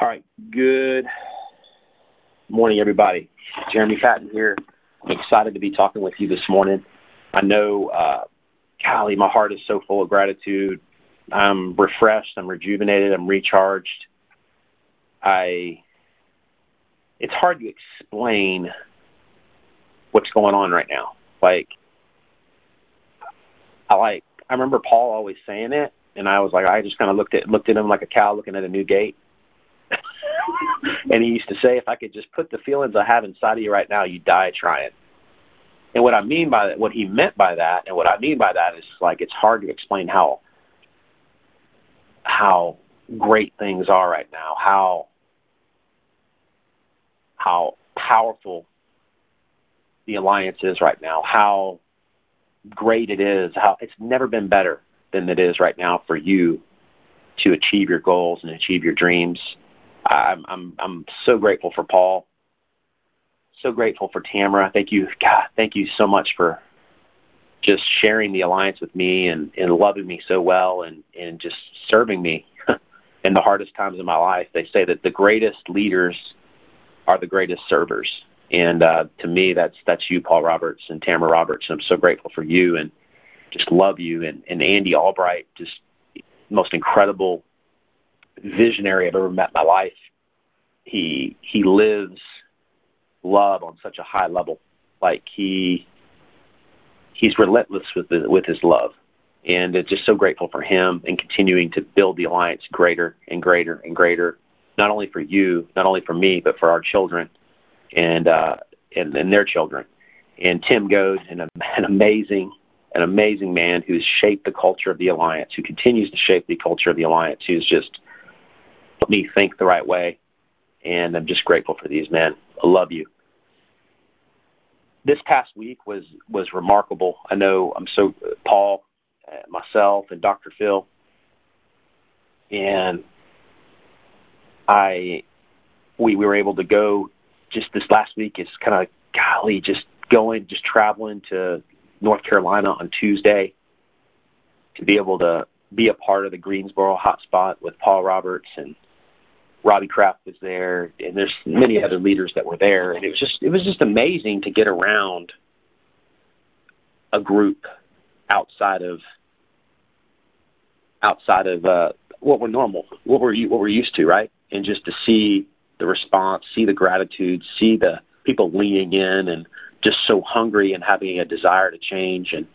All right. Good morning, everybody. Jeremy Patton here. I'm excited to be talking with you this morning. I know, uh, golly, my heart is so full of gratitude. I'm refreshed. I'm rejuvenated. I'm recharged. I. It's hard to explain what's going on right now. Like, I like. I remember Paul always saying it, and I was like, I just kind of looked at looked at him like a cow looking at a new gate. And he used to say, if I could just put the feelings I have inside of you right now, you die trying. And what I mean by that, what he meant by that, and what I mean by that is like it's hard to explain how how great things are right now, how how powerful the alliance is right now, how great it is, how it's never been better than it is right now for you to achieve your goals and achieve your dreams. I'm I'm I'm so grateful for Paul. So grateful for Tamara. Thank you, God. Thank you so much for just sharing the alliance with me and and loving me so well and and just serving me in the hardest times of my life. They say that the greatest leaders are the greatest servers. And uh, to me, that's that's you, Paul Roberts and Tamara Roberts. And I'm so grateful for you and just love you. And, and Andy Albright, just most incredible visionary I've ever met in my life. He he lives love on such a high level. Like he he's relentless with the, with his love, and it's just so grateful for him and continuing to build the alliance greater and greater and greater. Not only for you, not only for me, but for our children and uh, and, and their children. And Tim Goad, an, an amazing an amazing man who's shaped the culture of the alliance, who continues to shape the culture of the alliance, who's just let me think the right way. And I'm just grateful for these men. I love you. This past week was was remarkable. I know I'm so Paul, uh, myself, and Dr. Phil, and I we, we were able to go just this last week. It's kind of golly, just going, just traveling to North Carolina on Tuesday to be able to be a part of the Greensboro hotspot with Paul Roberts and Robbie Kraft was there, and there's many other leaders that were there, and it was just it was just amazing to get around a group outside of outside of uh, what we're normal, what we're what we're used to, right? And just to see the response, see the gratitude, see the people leaning in and just so hungry and having a desire to change, and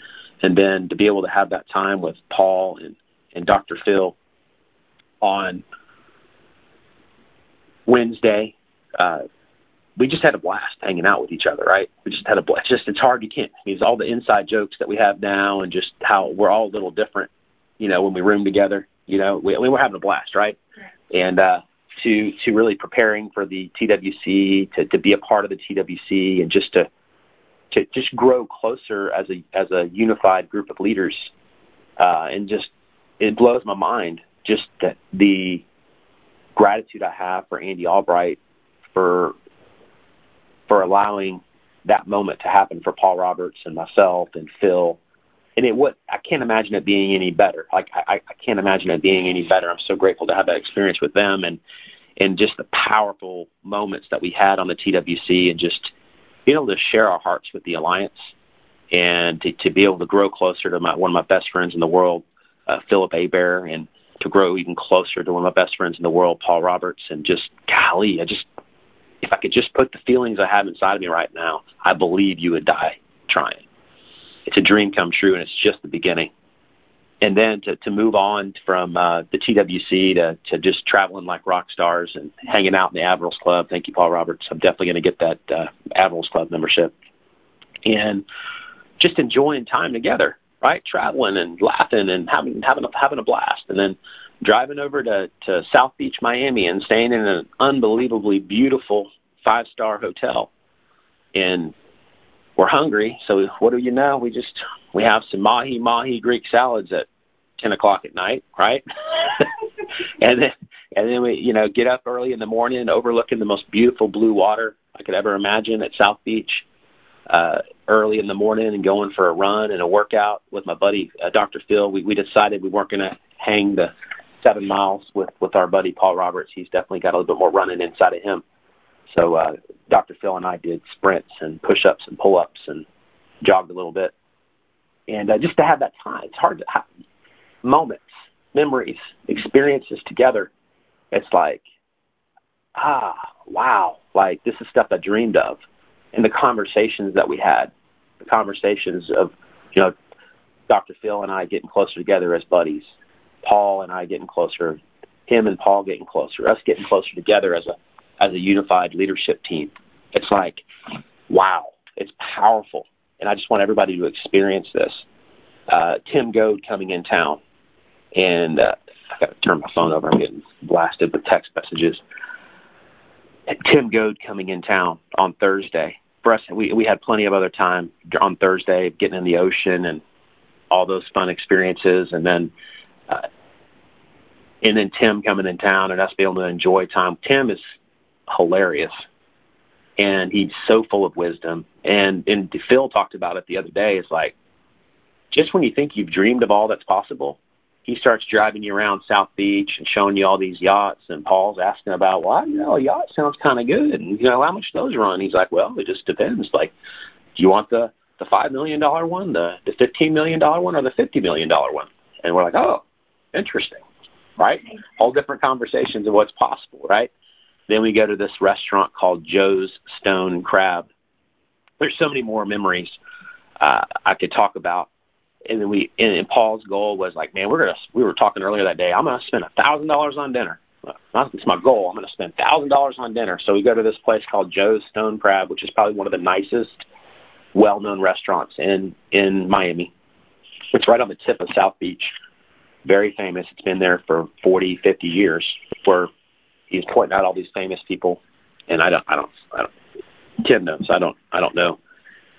and then to be able to have that time with Paul and and Dr. Phil on Wednesday. Uh, we just had a blast hanging out with each other, right? We just had a blast. Just it's hard. You can't. I mean, it's all the inside jokes that we have now, and just how we're all a little different. You know, when we room together, you know, we, we were having a blast, right? And uh, to to really preparing for the TWC, to to be a part of the TWC, and just to to just grow closer as a as a unified group of leaders, uh, and just it blows my mind just that the gratitude I have for Andy Albright for for allowing that moment to happen for Paul Roberts and myself and Phil. And it would I can't imagine it being any better. Like I, I can't imagine it being any better. I'm so grateful to have that experience with them and and just the powerful moments that we had on the TWC and just being able to share our hearts with the alliance and to, to be able to grow closer to my one of my best friends in the world, uh, Philip Abear, and to grow even closer to one of my best friends in the world, Paul Roberts, and just golly, I just if I could just put the feelings I have inside of me right now, I believe you would die trying. It's a dream come true, and it's just the beginning. And then to to move on from uh, the TWC to to just traveling like rock stars and hanging out in the Admirals Club. Thank you, Paul Roberts. I'm definitely going to get that uh, Admirals Club membership, and just enjoying time together right? Traveling and laughing and having having a, having a blast, and then driving over to to South Beach, Miami, and staying in an unbelievably beautiful five star hotel. And we're hungry, so what do you know? We just we have some mahi mahi Greek salads at ten o'clock at night, right? and then and then we you know get up early in the morning, overlooking the most beautiful blue water I could ever imagine at South Beach uh, early in the morning and going for a run and a workout with my buddy uh, Dr. Phil. We, we decided we weren't going to hang the seven miles with with our buddy Paul Roberts. He's definitely got a little bit more running inside of him. So uh, Dr. Phil and I did sprints and push-ups and pull-ups and jogged a little bit. And uh, just to have that time, it's hard to have moments, memories, experiences together. It's like, ah, wow, like this is stuff I dreamed of. And the conversations that we had, the conversations of, you know, Dr. Phil and I getting closer together as buddies, Paul and I getting closer, him and Paul getting closer, us getting closer together as a as a unified leadership team. It's like, wow, it's powerful. And I just want everybody to experience this. Uh, Tim Goad coming in town, and uh, I got to turn my phone over. I'm getting blasted with text messages. Tim Goad coming in town on Thursday. For us, we we had plenty of other time on Thursday, getting in the ocean and all those fun experiences, and then uh, and then Tim coming in town and us being able to enjoy time. Tim is hilarious, and he's so full of wisdom. And and Phil talked about it the other day. It's like just when you think you've dreamed of all that's possible, he starts driving you around South Beach and showing you all these yachts. And Paul's asking about, well, you know, a yacht sounds kind of good. And you know, how much those run? He's like, well, it just depends. Like, do you want the the five million dollar one, the the fifteen million dollar one, or the fifty million dollar one? And we're like, oh, interesting, right? All different conversations of what's possible, right? Then we go to this restaurant called Joe's Stone Crab. There's so many more memories uh, I could talk about. And then we and, and Paul's goal was like, man, we're gonna. We were talking earlier that day. I'm gonna spend a thousand dollars on dinner. That's my goal. I'm gonna spend a thousand dollars on dinner. So we go to this place called Joe's Stone Crab, which is probably one of the nicest, well-known restaurants in in Miami. It's right on the tip of South Beach. Very famous. It's been there for 40, 50 years. Where he's pointing out all these famous people, and I don't, I don't, I don't. Tim knows. I don't, I don't know.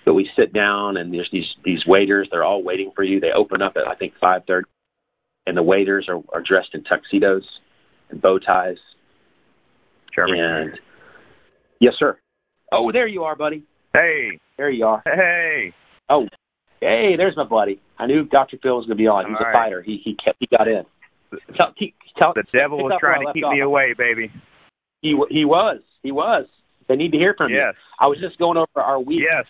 But we sit down, and there's these these waiters. They're all waiting for you. They open up at I think five thirty, and the waiters are, are dressed in tuxedos and bow ties. Jeremy. And yes, sir. Oh, there you are, buddy. Hey. There you are. Hey. Oh, hey, there's my buddy. I knew Dr. Phil was going to be on. He's All a right. fighter. He he kept he got in. Tell, keep, tell, The devil was up where I trying to keep off. me away, baby. He he was he was. They need to hear from you. Yes. I was just going over our week. Yes.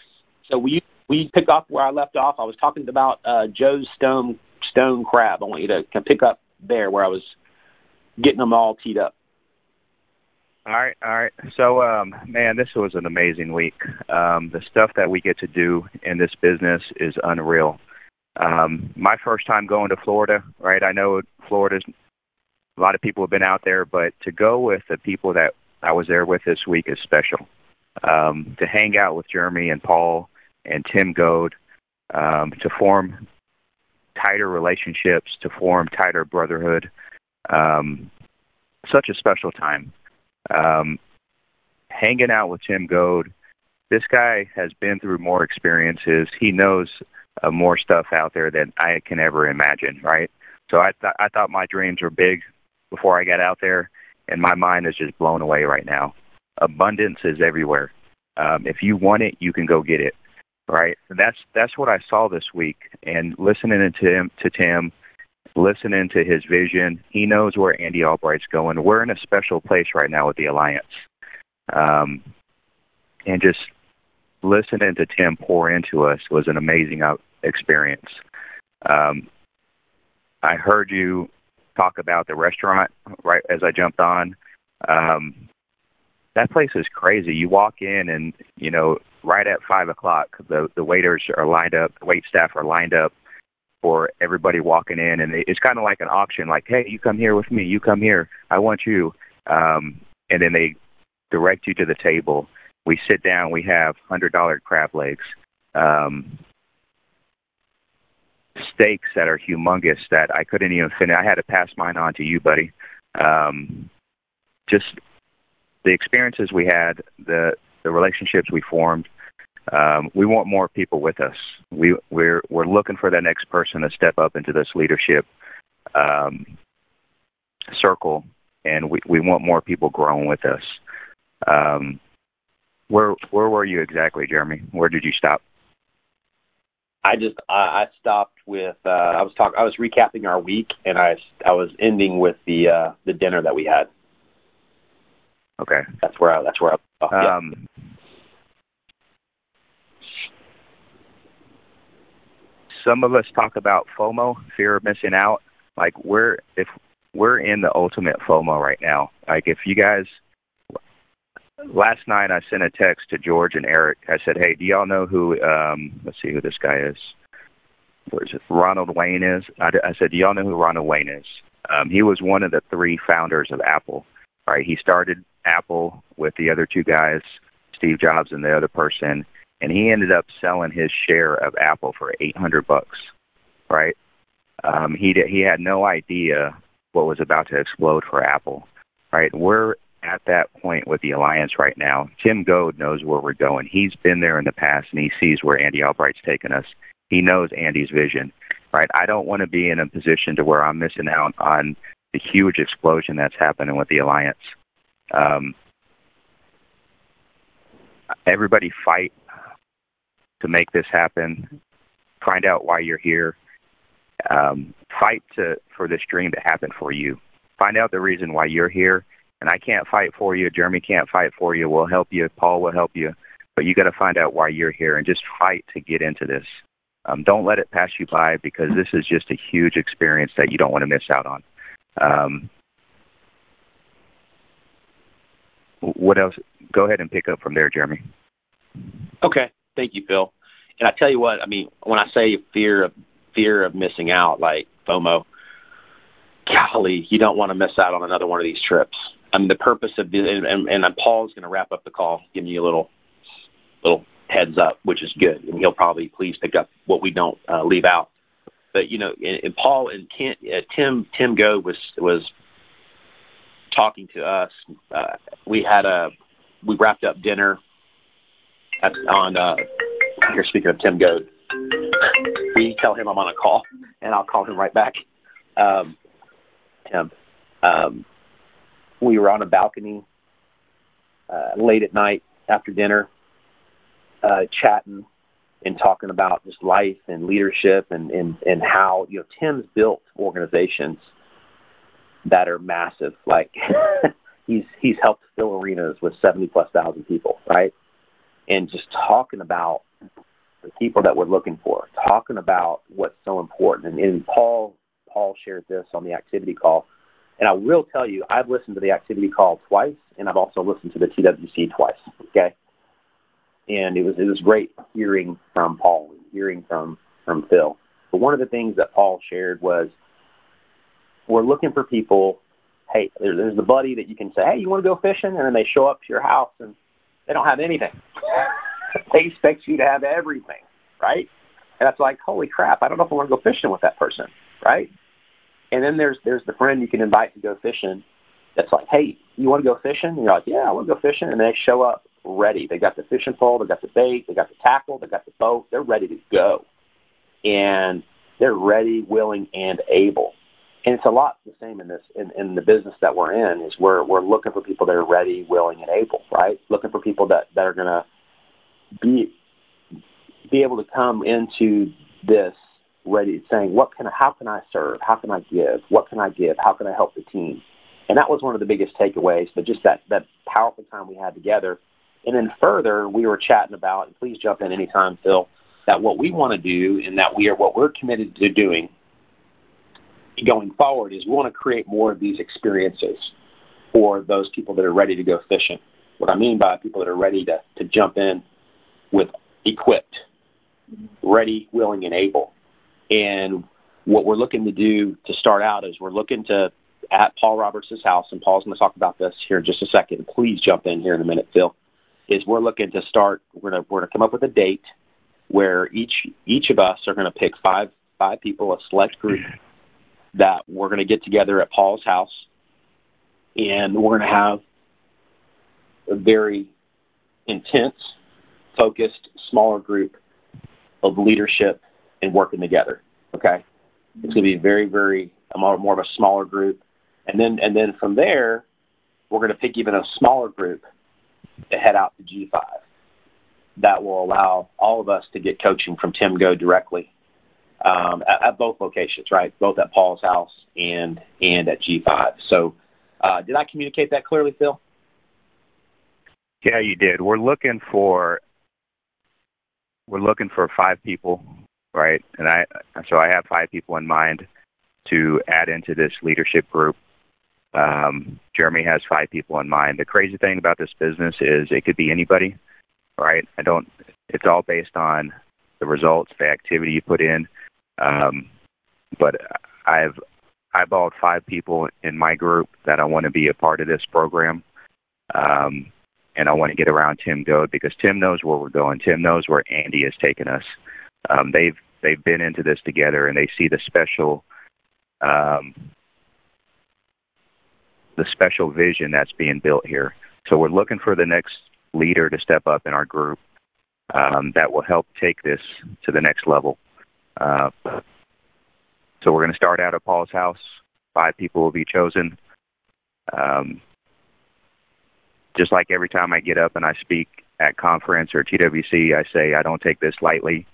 So we we pick up where I left off. I was talking about uh, Joe's Stone Stone Crab. I want you to pick up there where I was getting them all teed up. All right, all right. So, um, man, this was an amazing week. Um, the stuff that we get to do in this business is unreal. Um, my first time going to Florida, right? I know Florida's a lot of people have been out there, but to go with the people that I was there with this week is special. Um, to hang out with Jeremy and Paul and Tim Goad, um, to form tighter relationships, to form tighter brotherhood. Um, such a special time um, hanging out with Tim Goad. This guy has been through more experiences. He knows uh, more stuff out there than I can ever imagine. Right. So I th- I thought my dreams were big before I got out there, and my mind is just blown away right now. Abundance is everywhere. Um, if you want it, you can go get it. Right. And that's that's what I saw this week. And listening to him to Tim, listening to his vision. He knows where Andy Albright's going. We're in a special place right now with the Alliance. Um, and just listening to Tim pour into us was an amazing out- experience. Um, I heard you talk about the restaurant right as I jumped on. Um, that place is crazy. You walk in and, you know, right at five o'clock, the, the waiters are lined up, the wait staff are lined up for everybody walking in, and it's kind of like an auction. Like, hey, you come here with me. You come here. I want you. Um, and then they direct you to the table. We sit down. We have hundred dollar crab legs, um, steaks that are humongous that I couldn't even finish. I had to pass mine on to you, buddy. Um, just the experiences we had, the the relationships we formed, um, we want more people with us. We, we're we're looking for that next person to step up into this leadership um, circle, and we, we want more people growing with us. Um, where where were you exactly, Jeremy? Where did you stop? I just I, stopped with uh, I was talking I was recapping our week and I I was ending with the uh, the dinner that we had. Okay, that's where I that's where I. Oh, yeah. Um, some of us talk about FOMO, fear of missing out. Like we're if we're in the ultimate FOMO right now. Like if you guys last night I sent a text to George and Eric. I said, "Hey, do y'all know who? Um, let's see who this guy is. Where is it? Ronald Wayne is." I, I said, "Do y'all know who Ronald Wayne is?" Um, he was one of the three founders of Apple. Right? He started Apple with the other two guys, Steve Jobs and the other person, and he ended up selling his share of Apple for 800 bucks. Right? Um, he did, he had no idea what was about to explode for Apple. Right? We're at that point with the alliance right now. Tim Goad knows where we're going. He's been there in the past, and he sees where Andy Albright's taken us. He knows Andy's vision, right? I don't want to be in a position to where I'm missing out on the huge explosion that's happening with the alliance. Um, everybody fight to make this happen. Find out why you're here. Um, fight to for this dream to happen for you. Find out the reason why you're here and I can't fight for you. Jeremy can't fight for you. We'll help you. Paul will help you. But you got to find out why you're here and just fight to get into this. Um, don't let it pass you by because this is just a huge experience that you don't want to miss out on. Um, what else? Go ahead and pick up from there, Jeremy. Okay, thank you, Phil. And I tell you what, I mean, when I say fear of fear of missing out, like FOMO, golly, you don't want to miss out on another one of these trips. I mean, the purpose of the, and, and, and Paul's going to wrap up the call, giving you a little little heads up, which is good, and he'll probably please pick up what we don't uh, leave out. But you know, and, and Paul and Kent, uh, Tim Tim Goad was was talking to us. Uh, we had a we wrapped up dinner at, on uh, here. Speaking of Tim Goad, we tell him I'm on a call, and I'll call him right back. Um, Tim. Um, we were on a balcony uh, late at night after dinner, uh, chatting and talking about just life and leadership and, and, and how, you know, Tim's built organizations that are massive. Like he's, he's helped fill arenas with 70 plus thousand people, right? And just talking about the people that we're looking for, talking about what's so important. And, and Paul, Paul shared this on the activity call and I will tell you, I've listened to the activity call twice, and I've also listened to the TWC twice. Okay, and it was it was great hearing from Paul, hearing from from Phil. But one of the things that Paul shared was, we're looking for people. Hey, there, there's the buddy that you can say, hey, you want to go fishing, and then they show up to your house and they don't have anything. they expect you to have everything, right? And that's like, holy crap, I don't know if I want to go fishing with that person, right? And then there's there's the friend you can invite to go fishing. That's like, hey, you want to go fishing? And you're like, yeah, I want to go fishing. And they show up ready. They got the fishing pole, they got the bait, they got the tackle, they got the boat. They're ready to go, and they're ready, willing, and able. And it's a lot the same in this in, in the business that we're in. Is we're we're looking for people that are ready, willing, and able. Right? Looking for people that that are going to be be able to come into this ready, saying, "What can? I how can I serve? How can I give? What can I give? How can I help the team?" And that was one of the biggest takeaways. But just that that powerful time we had together, and then further, we were chatting about. And please jump in anytime, Phil. That what we want to do, and that we are what we're committed to doing going forward is we want to create more of these experiences for those people that are ready to go fishing. What I mean by people that are ready to, to jump in with equipped, ready, willing, and able and what we're looking to do to start out is we're looking to at Paul Roberts' house, and Paul's going to talk about this here in just a second. Please jump in here in a minute, Phil. Is we're looking to start. We're going to we're to come up with a date where each each of us are going to pick five five people, a select group that we're going to get together at Paul's house, and we're going to have a very intense, focused, smaller group of leadership and working together. Okay, it's going to be a very, very more, more of a smaller group, and then and then from there, we're going to pick even a smaller group to head out to G5. that will allow all of us to get coaching from Tim Goad directly um, at, at, both locations, right? Both at Paul's house and and at G5. So, uh, did I communicate that clearly, Phil? Yeah, you did. We're looking for we're looking for five people, right? And I so I have five people in mind to add into this leadership group. Um, Jeremy has five people in mind. The crazy thing about this business is it could be anybody, right? I don't. It's all based on the results, the activity you put in. Um, but I've eyeballed five people in my group that I want to be a part of this program. Um, and I want to get around Tim Goad because Tim knows where we're going. Tim knows where Andy has taken us. Um, they've they've been into this together, and they see the special um, the special vision that's being built here. So we're looking for the next leader to step up in our group um, that will help take this to the next level. Uh, so we're going to start out at Paul's house. Five people will be chosen. Um, just like every time I get up and I speak at conference or TWC, I say I don't take this lightly.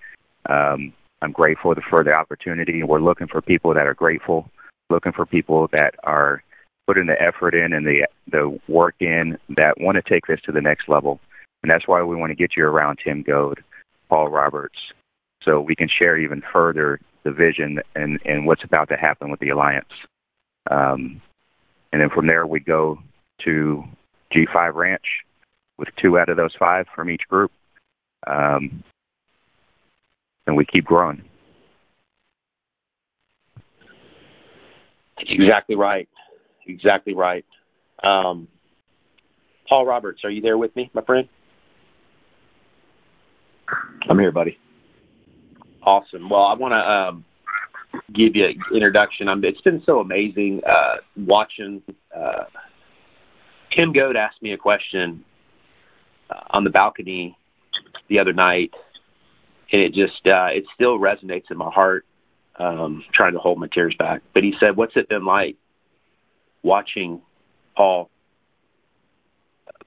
Um, I'm grateful for the opportunity. We're looking for people that are grateful, looking for people that are putting the effort in and the the work in that want to take this to the next level. And that's why we want to get you around Tim Goad, Paul Roberts, so we can share even further the vision and, and what's about to happen with the alliance. Um, and then from there we go to G5 Ranch with two out of those five from each group. Um, and we keep growing. That's Exactly right. Exactly right. Um, Paul Roberts, are you there with me, my friend? I'm here, buddy. Awesome. Well, I want to um, give you an introduction. I'm, it's been so amazing uh, watching uh, Tim Goad asked me a question uh, on the balcony the other night, and it just uh, it still resonates in my heart. Um, trying to hold my tears back, but he said, "What's it been like watching Paul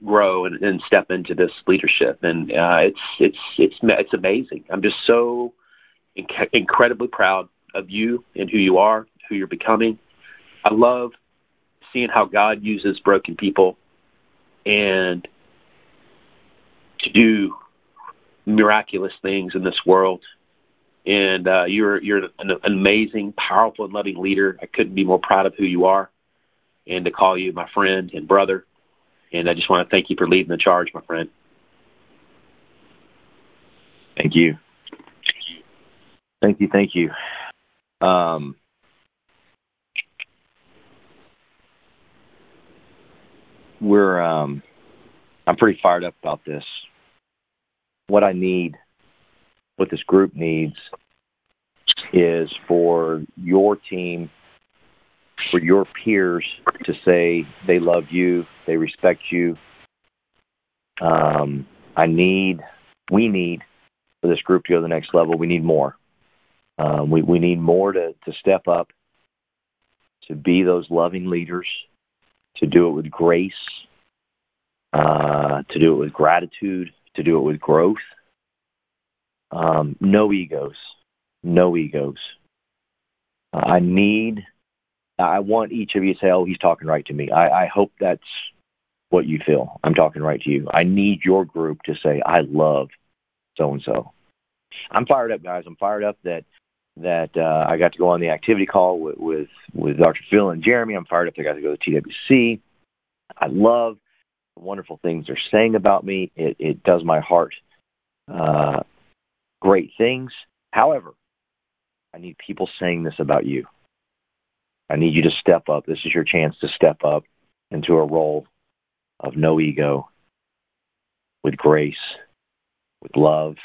grow and, and step into this leadership?" And uh, it's it's it's it's amazing. I'm just so inc- incredibly proud of you and who you are, who you're becoming. I love seeing how God uses broken people and to do miraculous things in this world. And uh, you're you're an, an amazing, powerful, and loving leader. I couldn't be more proud of who you are, and to call you my friend and brother. And I just want to thank you for leading the charge, my friend. Thank you. Thank you. Thank you. Um, we're um, I'm pretty fired up about this. What I need, what this group needs, is for your team, for your peers to say they love you, they respect you. Um, I need, we need for this group to go to the next level. We need more. Um, we we need more to to step up, to be those loving leaders, to do it with grace, uh, to do it with gratitude, to do it with growth. Um, no egos, no egos. Uh, I need, I want each of you to say, "Oh, he's talking right to me." I, I hope that's what you feel. I'm talking right to you. I need your group to say, "I love so and so." I'm fired up, guys. I'm fired up that that uh, I got to go on the activity call with, with with Dr. Phil and Jeremy. I'm fired up. I got to go to TWC. I love the wonderful things they're saying about me. It, it does my heart uh, great things. However, I need people saying this about you. I need you to step up. This is your chance to step up into a role of no ego, with grace, with love,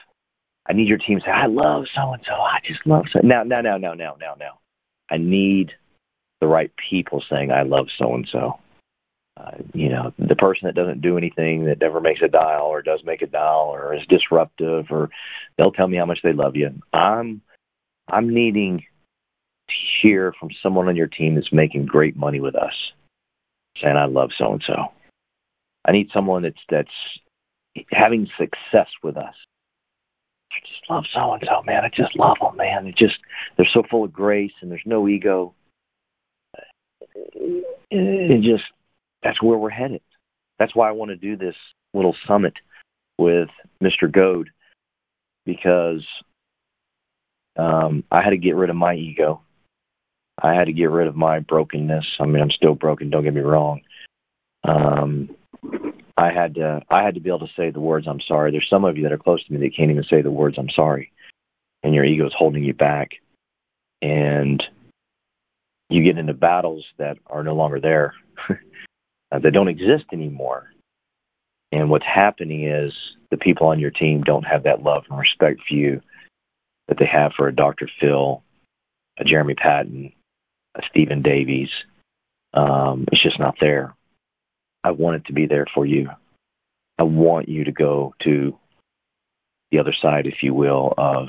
I need your team to say, I love so and so. I just love so. Now, now, now, now, now, now, now. I need the right people saying, I love so and so. You know, the person that doesn't do anything, that never makes a dial or does make a dial or is disruptive, or they'll tell me how much they love you. I'm, I'm needing hear from someone on your team that's making great money with us, saying, I love so and so. I need someone that's that's having success with us. I just love so and so, man. I just love them, man. They just they're so full of grace and there's no ego. It just that's where we're headed. That's why I want to do this little summit with Mr. Goad because um, I had to get rid of my ego. I had to get rid of my brokenness. I mean, I'm still broken. Don't get me wrong. Um, I had to. I had to be able to say the words "I'm sorry." There's some of you that are close to me that can't even say the words "I'm sorry," and your ego is holding you back, and you get into battles that are no longer there, that don't exist anymore. And what's happening is the people on your team don't have that love and respect for you that they have for a Dr. Phil, a Jeremy Patton, Stephen Davies. Um, it's just not there. I want it to be there for you. I want you to go to the other side, if you will, of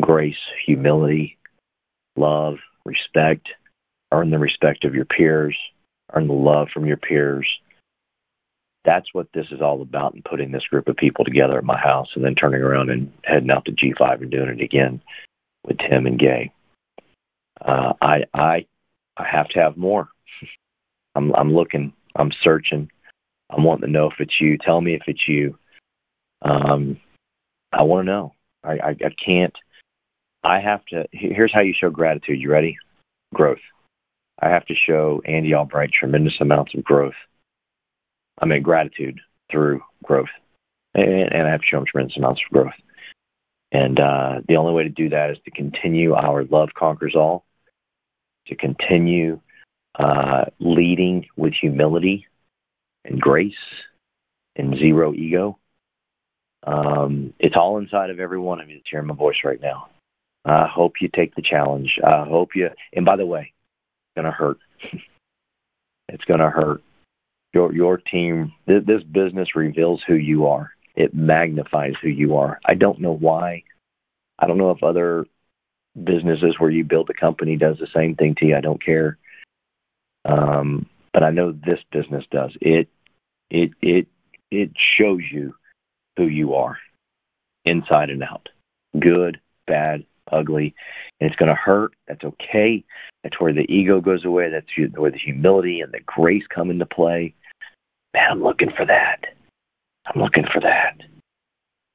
grace, humility, love, respect, earn the respect of your peers, earn the love from your peers. That's what this is all about and putting this group of people together at my house and then turning around and heading out to G5 and doing it again with Tim and Gay. Uh, I I I have to have more. I'm I'm looking, I'm searching, I'm wanting to know if it's you. Tell me if it's you. Um, I want to know. I, I I can't. I have to. Here's how you show gratitude. You ready? Growth. I have to show Andy Albright tremendous amounts of growth. I mean, gratitude through growth. And, and I have to show him tremendous amounts of growth. And uh, the only way to do that is to continue our love conquers all, to continue uh, leading with humility and grace and zero ego. Um, it's all inside of every one of you that's hearing my voice right now. I hope you take the challenge. I hope you, and by the way, it's going to hurt. it's going to hurt. Your your team. Th- this business reveals who you are. It magnifies who you are. I don't know why. I don't know if other businesses where you build a company does the same thing to you. I don't care. Um, but I know this business does. It it it it shows you who you are inside and out. Good, bad, ugly, and it's going to hurt. That's okay. That's where the ego goes away. That's where the humility and the grace come into play. Man, I'm looking for that. I'm looking for that.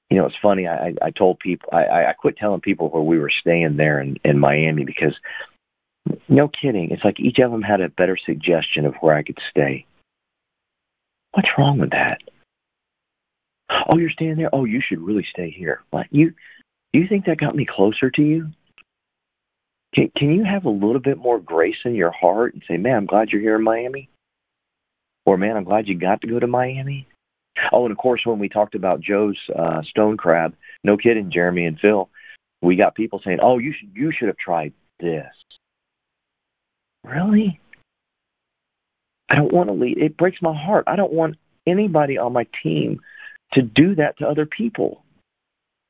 You know, it's funny. I, I told people I, I quit telling people where we were staying there in, in Miami because, no kidding, it's like each of them had a better suggestion of where I could stay. What's wrong with that? Oh, you're staying there. Oh, you should really stay here. What you do you think that got me closer to you? Can, can you have a little bit more grace in your heart and say, man, I'm glad you're here in Miami? Or, man, I'm glad you got to go to Miami? Oh, and of course, when we talked about Joe's uh, stone crab, no kidding, Jeremy and Phil, we got people saying, "Oh, you should you should have tried this." Really? I don't want to lead. It breaks my heart. I don't want anybody on my team to do that to other people.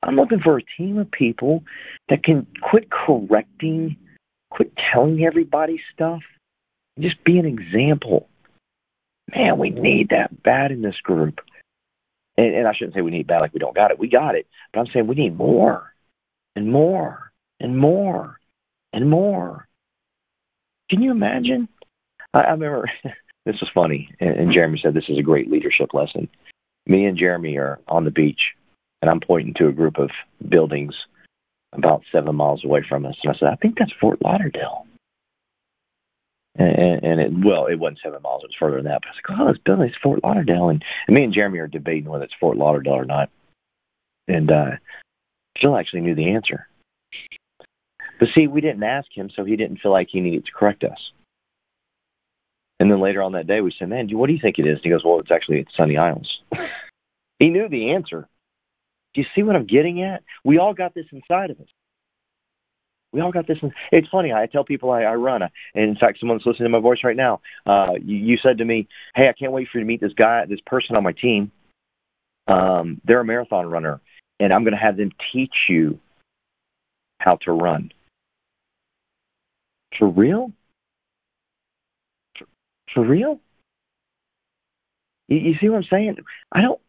I'm looking for a team of people that can quit correcting, quit telling everybody stuff, and just be an example. Man, we need that bad in this group. And, and I shouldn't say we need bad like we don't got it. We got it. But I'm saying we need more and more and more and more. Can you imagine? I, I remember this was funny, and, and Jeremy said this is a great leadership lesson. Me and Jeremy are on the beach and I'm pointing to a group of buildings about seven miles away from us. And I said, I think that's Fort Lauderdale. And, and it, well, it wasn't seven miles; it was further than that. But I was like, "Oh, it's building is Fort Lauderdale," and, and me and Jeremy are debating whether it's Fort Lauderdale or not. And uh, Phil actually knew the answer, but see, we didn't ask him, so he didn't feel like he needed to correct us. And then later on that day, we said, "Man, what do you think it is?" And he goes, "Well, it's actually it's Sunny Isles." he knew the answer, do you see what I'm getting at? We all got this inside of us. We all got this. In, it's funny. I tell people I, I run, and in fact, someone's listening to my voice right now. Uh, you, you said to me, "Hey, I can't wait for you to meet this guy, this person on my team. Um, they're a marathon runner, and I'm going to have them teach you how to run." For real? For, for real? You, you see what I'm saying? I don't.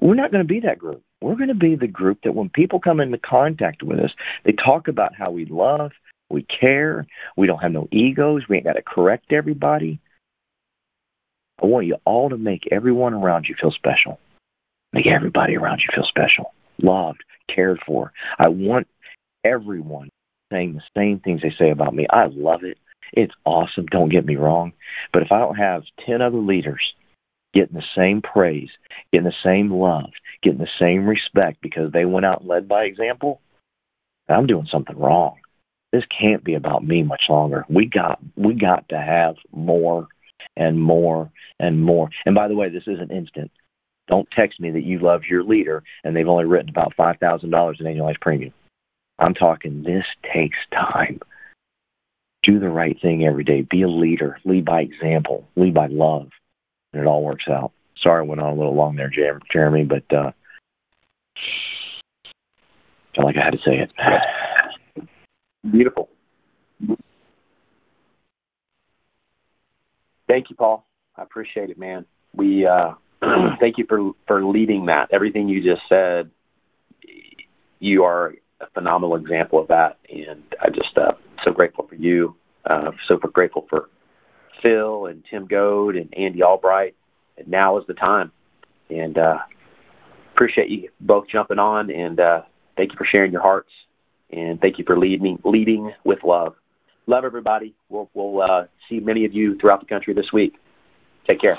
we're not going to be that group. We're going to be the group that when people come into contact with us, they talk about how we love, we care, we don't have no egos, we ain't got to correct everybody. I want you all to make everyone around you feel special. Make everybody around you feel special, loved, cared for. I want everyone saying the same things they say about me. I love it. It's awesome. Don't get me wrong. But if I don't have 10 other leaders getting the same praise, getting the same love, getting the same respect because they went out and led by example, I'm doing something wrong. This can't be about me much longer. We got we got to have more and more and more. And by the way, this isn't instant. Don't text me that you love your leader and they've only written about five thousand dollars in annualized premium. I'm talking this takes time. Do the right thing every day. Be a leader. Lead by example. Lead by love. And it all works out. Sorry I went on a little long there, Jeremy, but uh felt like I had to say it. Beautiful. Thank you, Paul. I appreciate it, man. We uh, thank you for for leading that. Everything you just said, you are a phenomenal example of that, and I'm just uh, so grateful for you. Uh, so grateful for Phil and Tim Goad and Andy Albright. And now is the time, and uh, appreciate you both jumping on. And uh, thank you for sharing your hearts, and thank you for leading leading with love. Love everybody. We'll we'll uh, see many of you throughout the country this week. Take care.